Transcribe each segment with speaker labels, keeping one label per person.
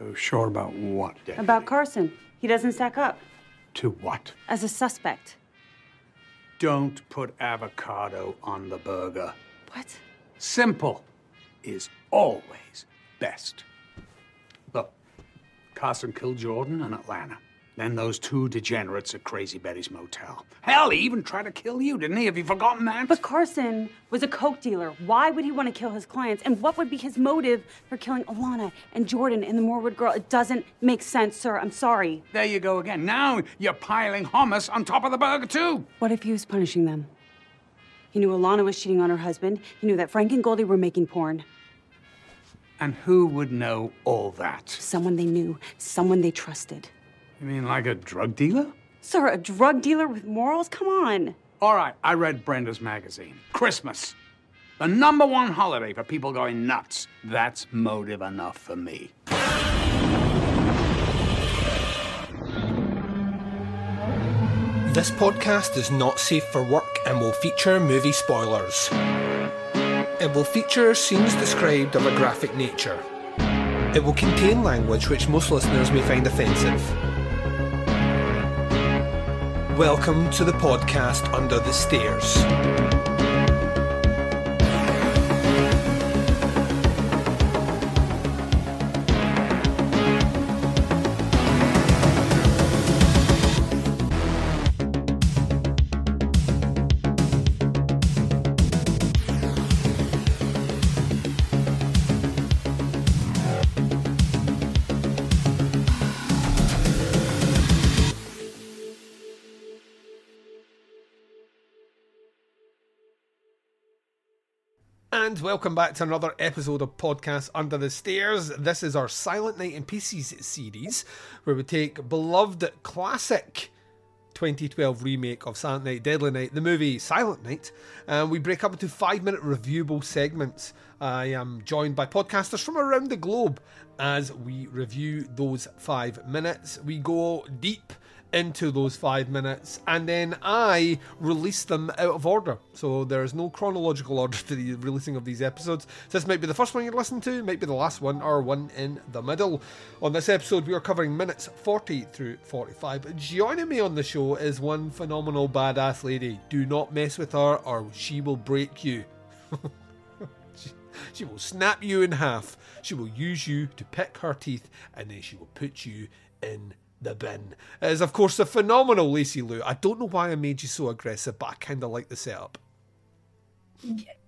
Speaker 1: So sure about what, Deputy?
Speaker 2: About Carson. He doesn't stack up
Speaker 1: To what?
Speaker 2: as a suspect.
Speaker 1: Don't put avocado on the burger.
Speaker 2: What?
Speaker 1: Simple is always best. Look, Carson killed Jordan in Atlanta. Then those two degenerates at Crazy Betty's motel. Hell, he even tried to kill you, didn't he? Have you forgotten that?
Speaker 2: But Carson was a coke dealer. Why would he want to kill his clients? And what would be his motive for killing Alana and Jordan and the Morwood girl? It doesn't make sense, sir. I'm sorry.
Speaker 1: there you go again. Now you're piling hummus on top of the burger, too.
Speaker 2: What if he was punishing them? He knew Alana was cheating on her husband. He knew that Frank and Goldie were making porn.
Speaker 1: And who would know all that?
Speaker 2: Someone they knew, someone they trusted.
Speaker 1: You mean like a drug dealer?
Speaker 2: Sir, a drug dealer with morals? Come on.
Speaker 1: All right, I read Brenda's magazine. Christmas. The number one holiday for people going nuts. That's motive enough for me.
Speaker 3: This podcast is not safe for work and will feature movie spoilers. It will feature scenes described of a graphic nature. It will contain language which most listeners may find offensive. Welcome to the podcast Under the Stairs. And welcome back to another episode of Podcast Under the Stairs. This is our Silent Night in Pieces series, where we take beloved classic 2012 remake of Silent Night, Deadly Night, the movie Silent Night, and we break up into five minute reviewable segments. I am joined by podcasters from around the globe as we review those five minutes. We go deep into those five minutes and then I release them out of order. So there's no chronological order to the releasing of these episodes. So this might be the first one you listen to, might be the last one, or one in the middle. On this episode, we are covering minutes 40 through 45. Joining me on the show is one phenomenal badass lady. Do not mess with her or she will break you. She- She will snap you in half. She will use you to pick her teeth, and then she will put you in the bin. It is, of course, the phenomenal Lacy Lou. I don't know why I made you so aggressive, but I kind of like the setup.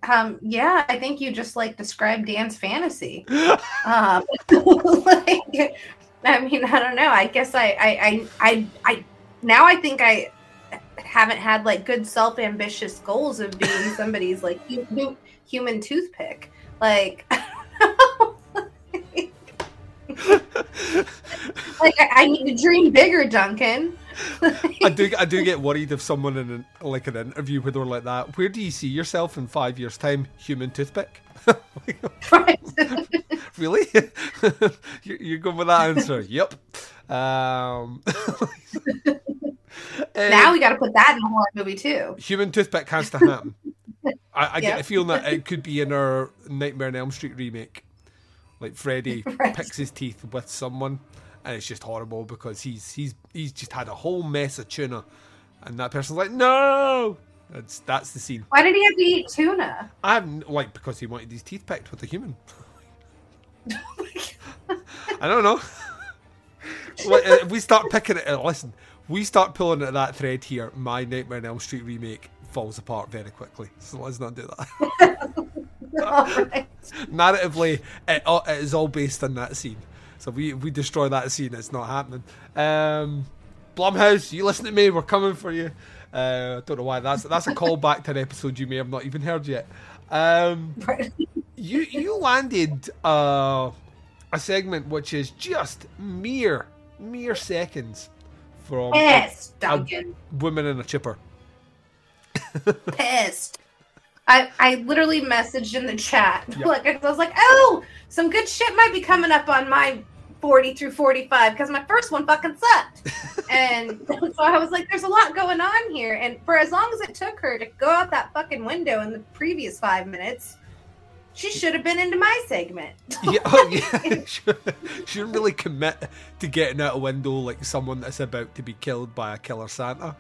Speaker 4: Um, yeah, I think you just like described Dan's fantasy. um, like, I mean, I don't know. I guess I, I, I, I, I, now I think I haven't had like good self-ambitious goals of being somebody's like hu- hu- human toothpick. Like, like I, I need to dream bigger, Duncan.
Speaker 3: I do, I do get worried if someone in an, like an interview with they're like that. Where do you see yourself in five years' time? Human toothpick. really? you're, you're going with that answer? yep. Um,
Speaker 4: now we got to put that in a horror movie too.
Speaker 3: Human toothpick has to happen. I, I get a feeling that it could be in our Nightmare on Elm Street remake. Like Freddy
Speaker 4: Right.
Speaker 3: picks his teeth with someone, and it's just horrible because he's he's he's just had a whole mess of tuna, and that person's like, no. That's that's the scene.
Speaker 4: Why did he have to eat tuna?
Speaker 3: I haven't like because he wanted his teeth picked with a human. I don't know. If we start picking it. Listen, we start pulling at that thread here. My Nightmare on Elm Street remake falls apart very quickly. So let's not do that.
Speaker 4: Right.
Speaker 3: Narratively, it, it is all based on that scene. So we we destroy that scene, it's not happening. Um, Blumhouse, you listen to me. We're coming for you. Uh, I don't know why that's that's a callback to an episode you may have not even heard yet. Um, you you landed uh, a segment which is just mere mere seconds from
Speaker 4: a Duncan.
Speaker 3: women in a chipper.
Speaker 4: Pissed. I, I literally messaged in the chat.
Speaker 3: Yeah.
Speaker 4: Like I was like, oh, some good shit might be coming up on my 40 through 45 because my first one fucking sucked. and so I was like, there's a lot going on here. And for as long as it took her to go out that fucking window in the previous five minutes, She should have been into my segment.
Speaker 3: yeah, oh, yeah. she really commit to getting out a window like someone that's about to be killed by a killer Santa.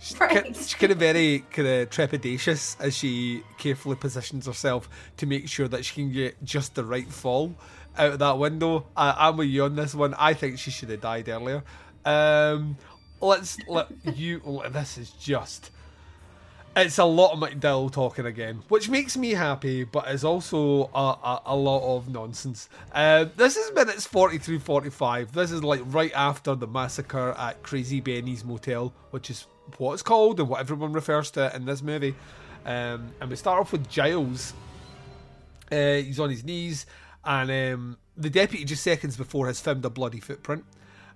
Speaker 3: She's,
Speaker 4: Right.
Speaker 3: ki- she's kind of very kind of trepidatious as she carefully positions herself to make sure that she can get just the right fall out of that window. I, I'm with you on this one. I think she should have died earlier. Um, let's let you. This is just. It's a lot of McDowell talking again, which makes me happy, but is also a, a, a lot of nonsense. Uh, this is minutes 43 45. This is like right after the massacre at Crazy Benny's Motel, which is what it's called and what everyone refers to in this movie. Um, and we start off with Giles. Uh, he's on his knees, and um, the deputy just seconds before has found a bloody footprint.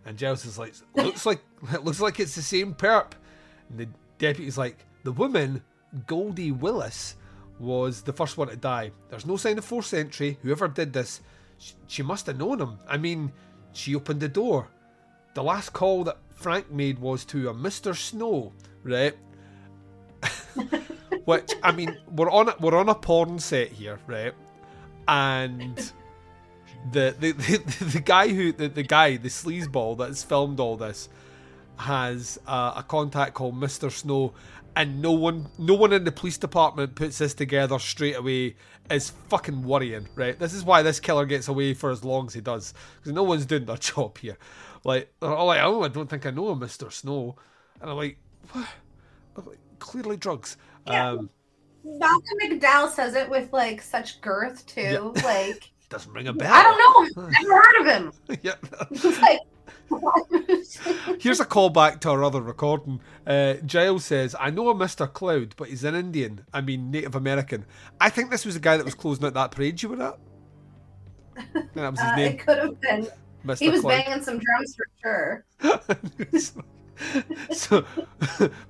Speaker 3: And Giles is like, looks like it looks like it's the same perp. And the deputy's like, the woman, Goldie Willis, was the first one to die. There's no sign of forced entry. Whoever did this, she, she must have known him. I mean, she opened the door. The last call that Frank made was to a Mr. Snow, right? Which I mean, we're on a, we're on a porn set here, right? And the the, the, the guy who the, the guy the sleazeball that's filmed all this has uh, a contact called Mr. Snow, and no one no one in the police department puts this together straight away. Is fucking worrying, right? This is why this killer gets away for as long as he does, because no one's doing their job here. Like, they're all like, oh, I don't think I know a Mr. Snow, and I'm like, what? I'm like, clearly drugs.
Speaker 4: Yeah.
Speaker 3: Um,
Speaker 4: Malcolm McDowell says it with like such girth too. Like
Speaker 3: doesn't ring a bell.
Speaker 4: I don't know him. Never heard of him.
Speaker 3: yeah.
Speaker 4: Like
Speaker 3: Here's a callback to our other recording. Uh, Giles says, I know a Mr. Cloud, but he's an Indian. I mean, Native American. I think this was the guy that was closing out that parade you were at. Think that was his
Speaker 4: uh,
Speaker 3: name,
Speaker 4: it could have been.
Speaker 3: Mr.
Speaker 4: He was
Speaker 3: Cloud.
Speaker 4: banging some drums for sure.
Speaker 3: so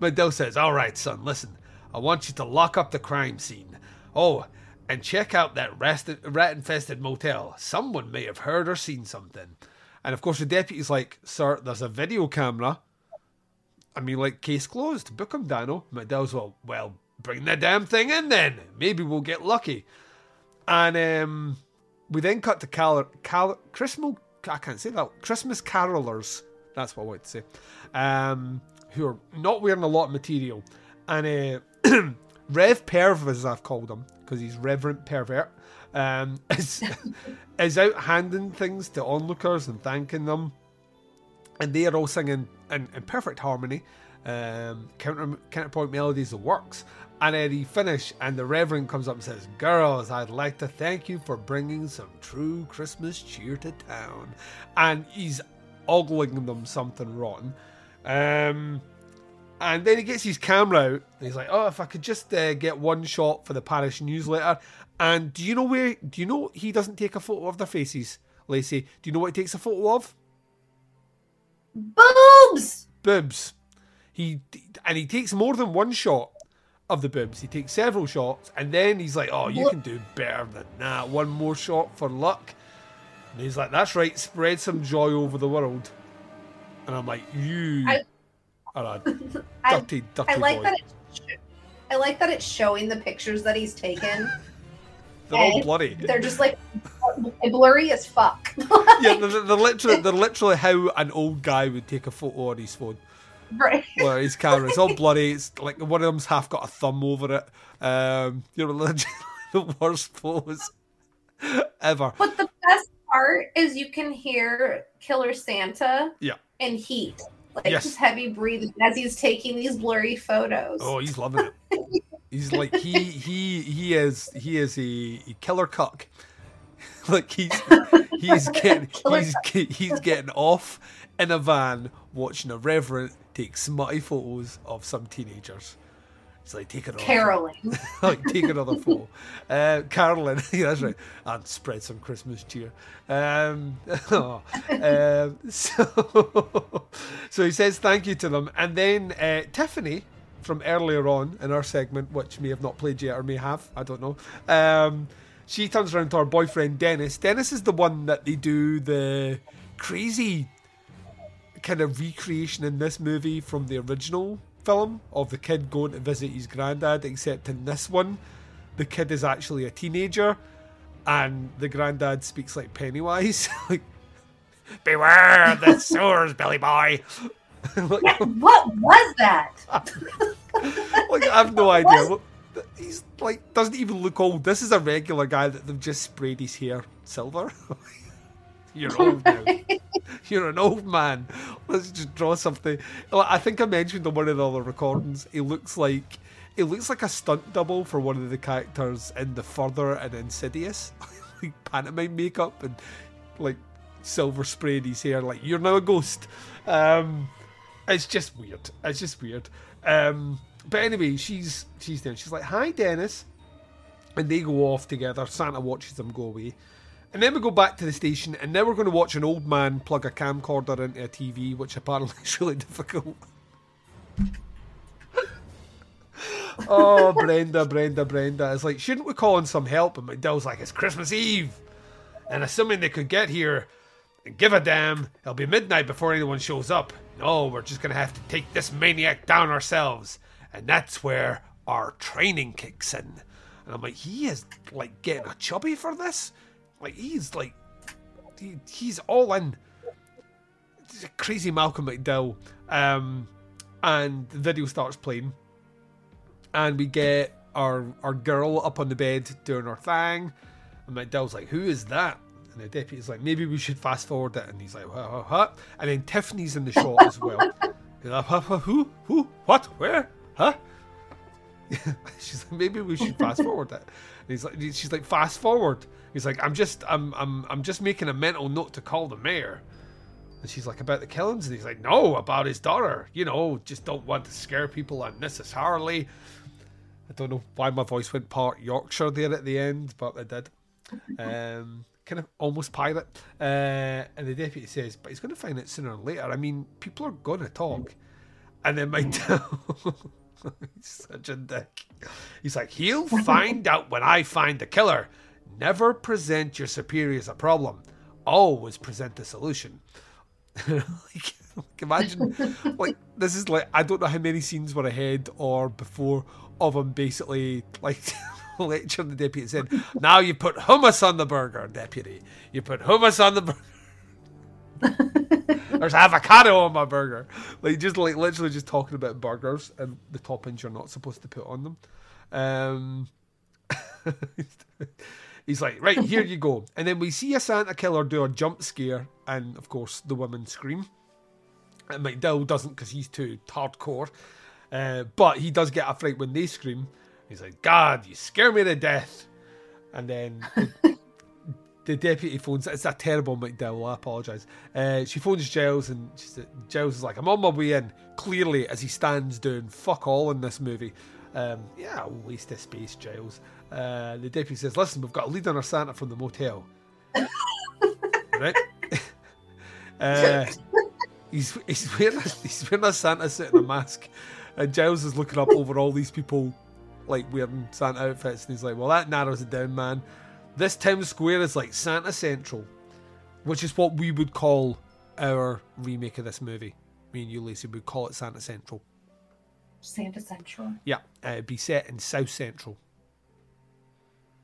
Speaker 3: Mandel says, All right, son, listen. I want you to lock up the crime scene. Oh, and check out that rat infested motel. Someone may have heard or seen something. And of course, the deputy's like, Sir, there's a video camera. I mean, like, case closed. Book him, Danno. Mandela's well, well, bring the damn thing in then. Maybe we'll get lucky. And um, we then cut to Cal- Cal- Christmas. I can't say that. Christmas carolers. That's what I wanted to say. Um, who are not wearing a lot of material. And uh, Rev Perv, as I've called him, because he's Reverend Pervert, um, is, is out handing things to onlookers and thanking them. And they are all singing in, in perfect harmony, um, counter, counterpoint melodies that works. And then he finish, and the Reverend comes up and says, "Girls, I'd like to thank you for bringing some true Christmas cheer to town." And he's ogling them something rotten. Um, and then he gets his camera out, and he's like, "Oh, if I could just uh, get one shot for the parish newsletter." And do you know where? Do you know he doesn't take a photo of their faces, Lacy? Do you know what he takes a photo of?
Speaker 4: Boobs.
Speaker 3: boobs. He and he takes more than one shot of the boobs. He takes several shots, and then he's like, "Oh, you can do better than that. One more shot for luck." And he's like, "That's right. Spread some joy over the world." And I'm like, "You
Speaker 4: I-
Speaker 3: are a
Speaker 4: I-
Speaker 3: dirty, dirty
Speaker 4: I like
Speaker 3: boy."
Speaker 4: that. It's, I like that it's showing the pictures that he's taken.
Speaker 3: They're all bloody.
Speaker 4: They're just like blurry as fuck.
Speaker 3: yeah, they're, they're literally they're literally how an old guy would take a photo on his phone.
Speaker 4: right.
Speaker 3: where his camera is all bloody. It's like one of them's half got a thumb over it. Um, you know, legit- the worst pose ever.
Speaker 4: But the best part is you can hear Killer Santa
Speaker 3: Yeah.
Speaker 4: in heat. Like
Speaker 3: Yes.
Speaker 4: just heavy breathing as he's taking these blurry photos.
Speaker 3: Oh, he's loving it. He's like he he he is he is a, a killer cuck. like he's he's getting he's he's getting off in a van watching a reverend take smutty photos of some teenagers. He's like, take another
Speaker 4: Caroling.
Speaker 3: like take another photo. Uh, Carolyn, yeah, that's right, and spread some Christmas cheer. Um, oh, um, so, so he says thank you to them, and then uh, Tiffany from earlier on in our segment, which may have not played yet or may have, I don't know. Um, she turns around to her boyfriend Dennis. Dennis is the one that they do the crazy kind of recreation in this movie from the original film of the kid going to visit his granddad, except in this one, the kid is actually a teenager, and the granddad speaks like Pennywise, like "Beware the sewers, Billy Boy."
Speaker 4: like, what was that?
Speaker 3: like I have no idea. What? He's like doesn't even look old. This is a regular guy that they've just sprayed his hair silver. You're old now. You're an old man. Let's just draw something. I think I mentioned on one of the other recordings. He looks like he looks like a stunt double for one of the characters in The Further and Insidious, like pantomime makeup and like silver spray in his hair. Like you're now a ghost. Um, it's just weird. It's just weird. Um, but anyway, she's she's there. She's like, "Hi, Dennis," and they go off together. Santa watches them go away. And then we go back to the station, and now we're going to watch an old man plug a camcorder into a TV, which apparently is really difficult. oh, Brenda, Brenda, Brenda. It's like, shouldn't we call in some help? And McDowell's like, it's Christmas Eve. And assuming they could get here and give a damn, it'll be midnight before anyone shows up. No, we're just going to have to take this maniac down ourselves. And that's where our training kicks in. And I'm like, he is like getting a chubby for this? Like he's like he, he's all in. Crazy Malcolm McDowell. Um, and the video starts playing, and we get our our girl up on the bed doing her thing, and McDowell's like, "Who is that?" And the deputy's like, "Maybe we should fast forward it." And he's like, "What? What? what? And then Tiffany's in the shot as well. like, Who? Who? What? Where? Huh? she's like, maybe we should fast forward it. And he's like, she's like, fast forward. He's like, I'm just, I'm, I'm, I'm just making a mental note to call the mayor. And she's like, about the killings? And he's like, no, about his daughter. You know, just don't want to scare people unnecessarily. I don't know why my voice went part Yorkshire there at the end, but I did. Um, kind of almost pirate. Uh, and the deputy says, but he's going to find it sooner or later. I mean, people are going to talk. And then my such a dick. He's like, he'll find out when I find the killer. Never present your superiors a problem. Always present the solution. like, imagine, like this is like I don't know how many scenes were ahead or before of him basically like lecturing the deputy said, "Now you put hummus on the burger, deputy. You put hummus on the burger." There's avocado on my burger. Like just like literally just talking about burgers and the toppings you're not supposed to put on them. Um, he's like, right here you go, and then we see a Santa killer do a jump scare, and of course the women scream. And McDowell doesn't because he's too hardcore, uh, but he does get a fright when they scream. He's like, God, you scare me to death. And then the deputy phones. It's a terrible McDowell. I apologise. Uh, she phones Giles, and Giles is like, "I'm on my way in." Clearly, as he stands doing fuck all in this movie. Um, yeah, waste of space, Giles. Uh, the deputy says, "Listen, we've got a lead on our Santa from the motel." right? uh, he's he's wearing a, he's wearing a Santa suit and a mask, and Giles is looking up over all these people like wearing Santa outfits, and he's like, "Well, that narrows it down, man." This town square is like Santa Central, which is what we would call our remake of this movie. Me and you, Lacy, would call it Santa Central.
Speaker 4: Santa Central.
Speaker 3: Yeah, uh, it'd be set in South Central.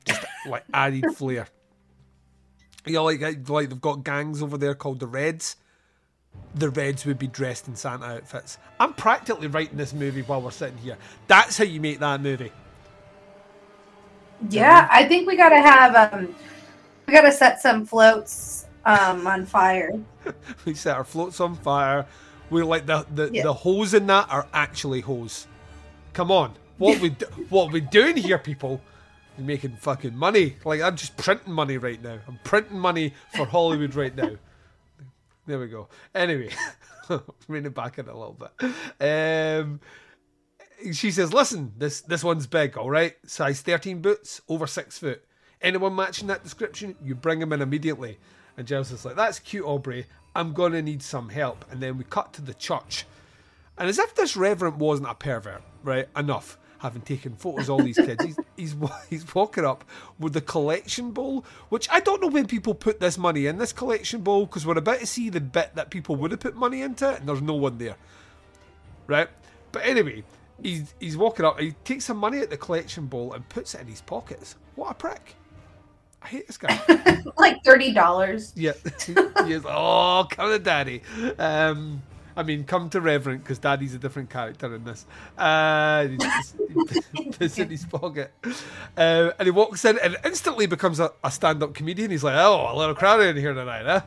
Speaker 3: Just like added flair. You know, like like they've got gangs over there called the Reds. The Reds would be dressed in Santa outfits. I'm practically writing this movie while we're sitting here. That's how you make that movie.
Speaker 4: Yeah, I think we gotta have um, we gotta set some floats um on fire.
Speaker 3: we set our floats on fire. We like the the, yeah. the hose in that are actually hose. Come on, what we do, what we doing here, people? We're making fucking money. Like I'm just printing money right now. I'm printing money for Hollywood right now. There we go. Anyway, reining back in a little bit. Um, she says, "Listen, this this one's big, all right. Size 13 boots, over six foot. Anyone matching that description, you bring him in immediately." And Giles is like, "That's cute, Aubrey. I'm gonna need some help." And then we cut to the church, and as if this reverend wasn't a pervert, right? Enough. Having taken photos of all these kids, he's, he's he's walking up with the collection bowl, which I don't know when people put this money in this collection bowl because we're about to see the bit that people would have put money into, and there's no one there, right? But anyway, he's he's walking up. He takes some money at the collection bowl and puts it in his pockets. What a prick! I hate this guy.
Speaker 4: like thirty dollars.
Speaker 3: yeah, he's like, oh, come to daddy. Um, I mean, come to Reverend because Daddy's a different character in this. Uh, he just- he puts it in his pocket, uh, and he walks in and instantly becomes a, a stand-up comedian. He's like, "Oh, a little crowd in here tonight, huh?"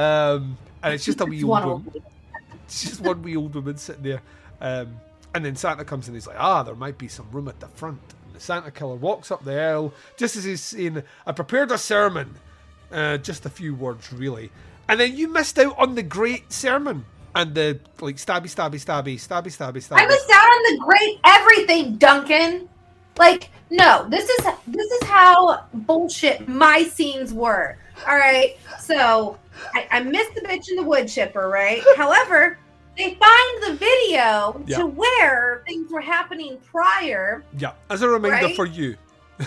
Speaker 3: Um, and it's just a wee old woman. It's just one wee old woman sitting there. Um, and then Santa comes in. He's like, "Ah, there might be some room at the front." And the Santa killer walks up the aisle just as he's saying, "I prepared a sermon." Uh, just a few words, really. And then you missed out on the great sermon and the like stabby, stabby, stabby, stabby, stabby, stabby.
Speaker 4: I missed out on the great everything, Duncan. Like, no, this is this is how bullshit my scenes were. All right, so I, I missed the bitch in the wood chipper, right? However, they find the video
Speaker 3: Yeah.
Speaker 4: to where things were happening prior
Speaker 3: Yeah, as a reminder
Speaker 4: Right?
Speaker 3: for you, you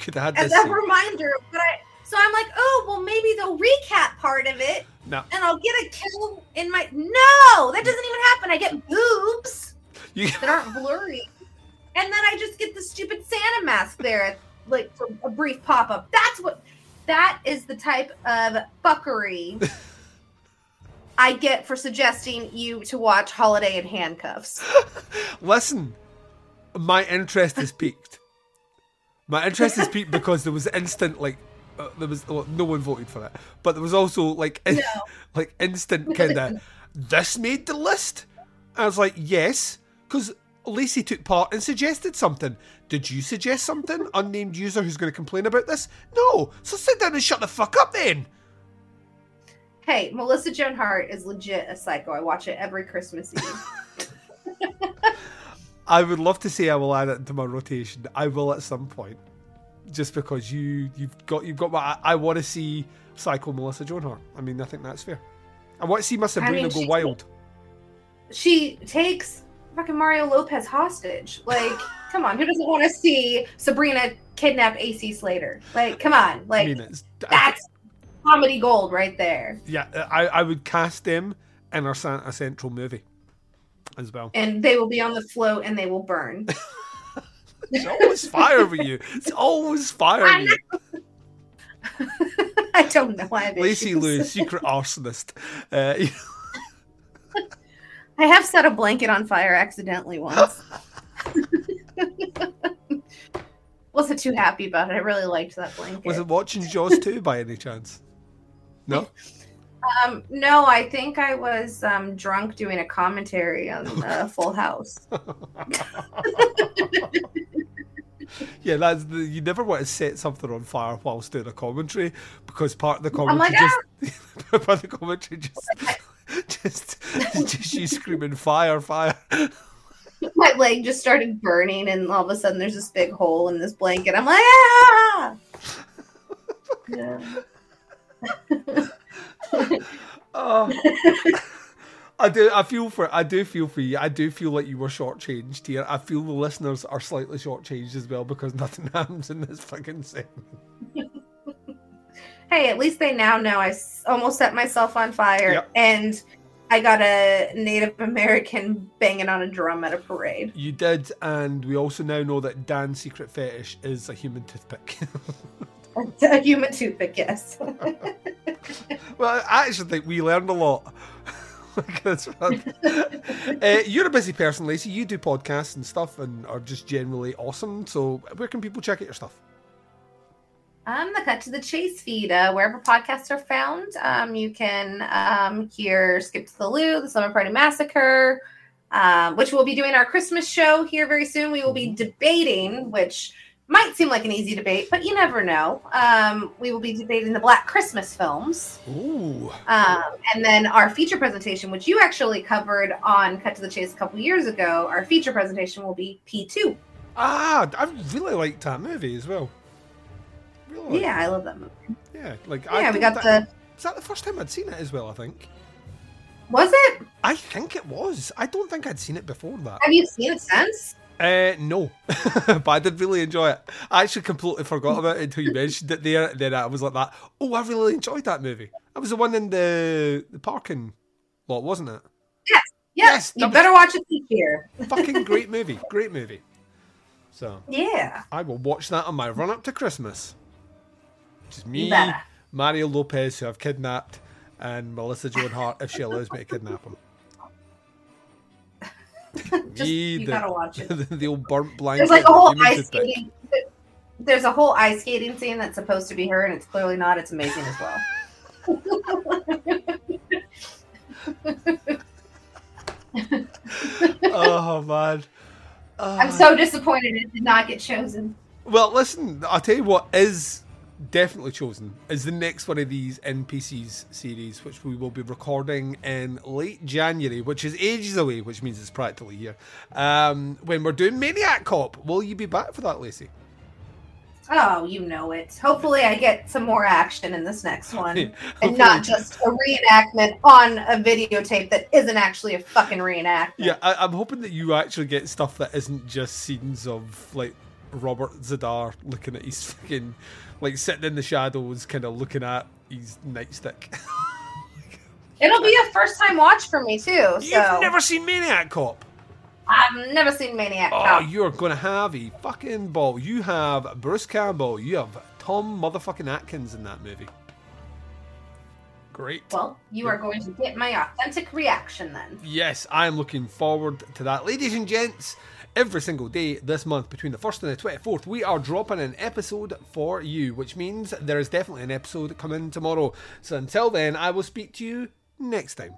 Speaker 3: could have had
Speaker 4: as
Speaker 3: this.
Speaker 4: a
Speaker 3: scene.
Speaker 4: reminder. But I, so I'm like, oh well, maybe they'll recap part of it,
Speaker 3: No,
Speaker 4: and I'll get a kill in my. No, that doesn't even happen. I get boobs.
Speaker 3: you,
Speaker 4: that aren't blurry. And then I just get the stupid Santa mask there, like for a brief pop up. That's what. That is the type of fuckery I get for suggesting you to watch Holiday in Handcuffs.
Speaker 3: listen. My interest is peaked. My interest is peaked because there was instant like. Uh, there was well, no one voted for it, but there was also like in- like instant kind of this made the list. I was like, yes, because Lacy took part and suggested something. Did you suggest something? Unnamed user who's going to complain about this? No. So sit down and shut the fuck up then.
Speaker 4: Hey, Melissa Joan Hart is legit a psycho. I watch it every Christmas Eve.
Speaker 3: I would love to say I will add it into my rotation. I will at some point, just because you you've got you've got what I, I want to see. Psycho Melissa Joan Hart. I mean, I think that's fair. I want to see my Sabrina go
Speaker 4: she's-
Speaker 3: wild.
Speaker 4: she takes fucking Mario Lopez hostage. Like, come on, who doesn't want to see Sabrina kidnap AC Slater? Like, come on,
Speaker 3: I
Speaker 4: like
Speaker 3: mean,
Speaker 4: that's comedy gold right there.
Speaker 3: yeah. I I would cast them in our Santa Central movie as well.
Speaker 4: And they will be on the float and they will burn.
Speaker 3: It's always fire with you. It's always fire
Speaker 4: I
Speaker 3: with you.
Speaker 4: I don't know.
Speaker 3: why.
Speaker 4: Lacy.
Speaker 3: Lou, secret arsonist. Uh, you
Speaker 4: I have set a blanket on fire accidentally once. Wasn't too happy about it. I really liked that blanket.
Speaker 3: was it watching Jaws 2 by any chance? No?
Speaker 4: Um, no, I think I was um, drunk doing a commentary on uh, Full House.
Speaker 3: Yeah, that's the, you never want to set something on fire whilst doing a commentary because part of the commentary
Speaker 4: like,
Speaker 3: just part of the commentary just just just you screaming fire, fire.
Speaker 4: My leg just started burning, and all of a sudden, there's this big hole in this blanket. I'm like, ah! Yeah.
Speaker 3: Oh. I do. I feel for. I do feel for you. I do feel like you were shortchanged here. I feel the listeners are slightly shortchanged as well because nothing happens in this fucking segment.
Speaker 4: Hey, at least they now know I almost set myself on fire,
Speaker 3: Yep.
Speaker 4: and I got a Native American banging on a drum at a parade.
Speaker 3: You did, and we also now know that Dan's secret fetish is a human toothpick.
Speaker 4: a human toothpick, yes.
Speaker 3: well, I actually think we learned a lot. Like, that's fun. uh, you're a busy person, Lacy. You do podcasts and stuff, and are just generally awesome. So, where can people check out your stuff?
Speaker 4: Um, the Cut to the Chase feed, uh, wherever podcasts are found. Um, you can um, hear Skip to the Loo, the Summer Party Massacre, um, which we'll be doing our Christmas show here very soon. We will be debating, which might seem like an easy debate, but you never know. Um, we will be debating the Black Christmas films.
Speaker 3: Ooh,
Speaker 4: Um, and then our feature presentation, which you actually covered on Cut to the Chase a couple years ago, our feature presentation will be P2.
Speaker 3: ah, I really liked that movie as well. Really
Speaker 4: Yeah, I love that movie.
Speaker 3: yeah. Like, I
Speaker 4: Yeah, we got
Speaker 3: thi-
Speaker 4: the.
Speaker 3: Is that the first time I'd seen it as well? I think.
Speaker 4: Was it?
Speaker 3: I think it was. I don't think I'd seen it before that.
Speaker 4: Have you seen it since?
Speaker 3: Uh, no, but I did really enjoy it. I actually completely forgot about it until you mentioned it there. Then I was like that. Oh, I really enjoyed that movie. That was the one in the the parking lot, wasn't it?
Speaker 4: Yes.
Speaker 3: Yes,
Speaker 4: you better watch it this year.
Speaker 3: Fucking great movie. Great movie. So
Speaker 4: Yeah.
Speaker 3: I will watch that on my run up to Christmas. Just me. Mario Lopez, who I've kidnapped, and Melissa Joan Hart if she allows me to kidnap him.
Speaker 4: Just,
Speaker 3: Me,
Speaker 4: you
Speaker 3: the,
Speaker 4: gotta watch it.
Speaker 3: the old burnt blanket.
Speaker 4: There's like a whole ice
Speaker 3: toothpick.
Speaker 4: skating. There's a whole ice skating scene that's supposed to be her, and it's clearly not. It's amazing as well.
Speaker 3: Oh man.
Speaker 4: I'm so disappointed it did not get chosen.
Speaker 3: Well, listen, I'll tell you what is definitely chosen is the next one of these NPCs series, which we will be recording in late January, which is ages away, which means it's practically here. Um, when we're doing Maniac Cop, will you be back for that, Lacy?
Speaker 4: Oh, you know it. Hopefully, I get some more action in this next one, and not just a reenactment on a videotape that isn't actually a fucking reenactment.
Speaker 3: Yeah, I, I'm hoping that you actually get stuff that isn't just scenes of like Robert Z'Dar looking at his fucking like sitting in the shadows, kind of looking at his nightstick.
Speaker 4: It'll be a first time watch for me too. So
Speaker 3: You've never seen Maniac Cop.
Speaker 4: I've never seen Maniac Cop.
Speaker 3: Oh,
Speaker 4: Cop.
Speaker 3: you're gonna have a fucking ball. You have Bruce Campbell. You have Tom motherfucking Atkins in that movie. Great.
Speaker 4: Well, you are going to get my authentic reaction then.
Speaker 3: Yes, I am looking forward to that. Ladies and gents, every single day this month between the 1st and the 24th, we are dropping an episode for you, which means there is definitely an episode coming tomorrow. So until then, I will speak to you next time.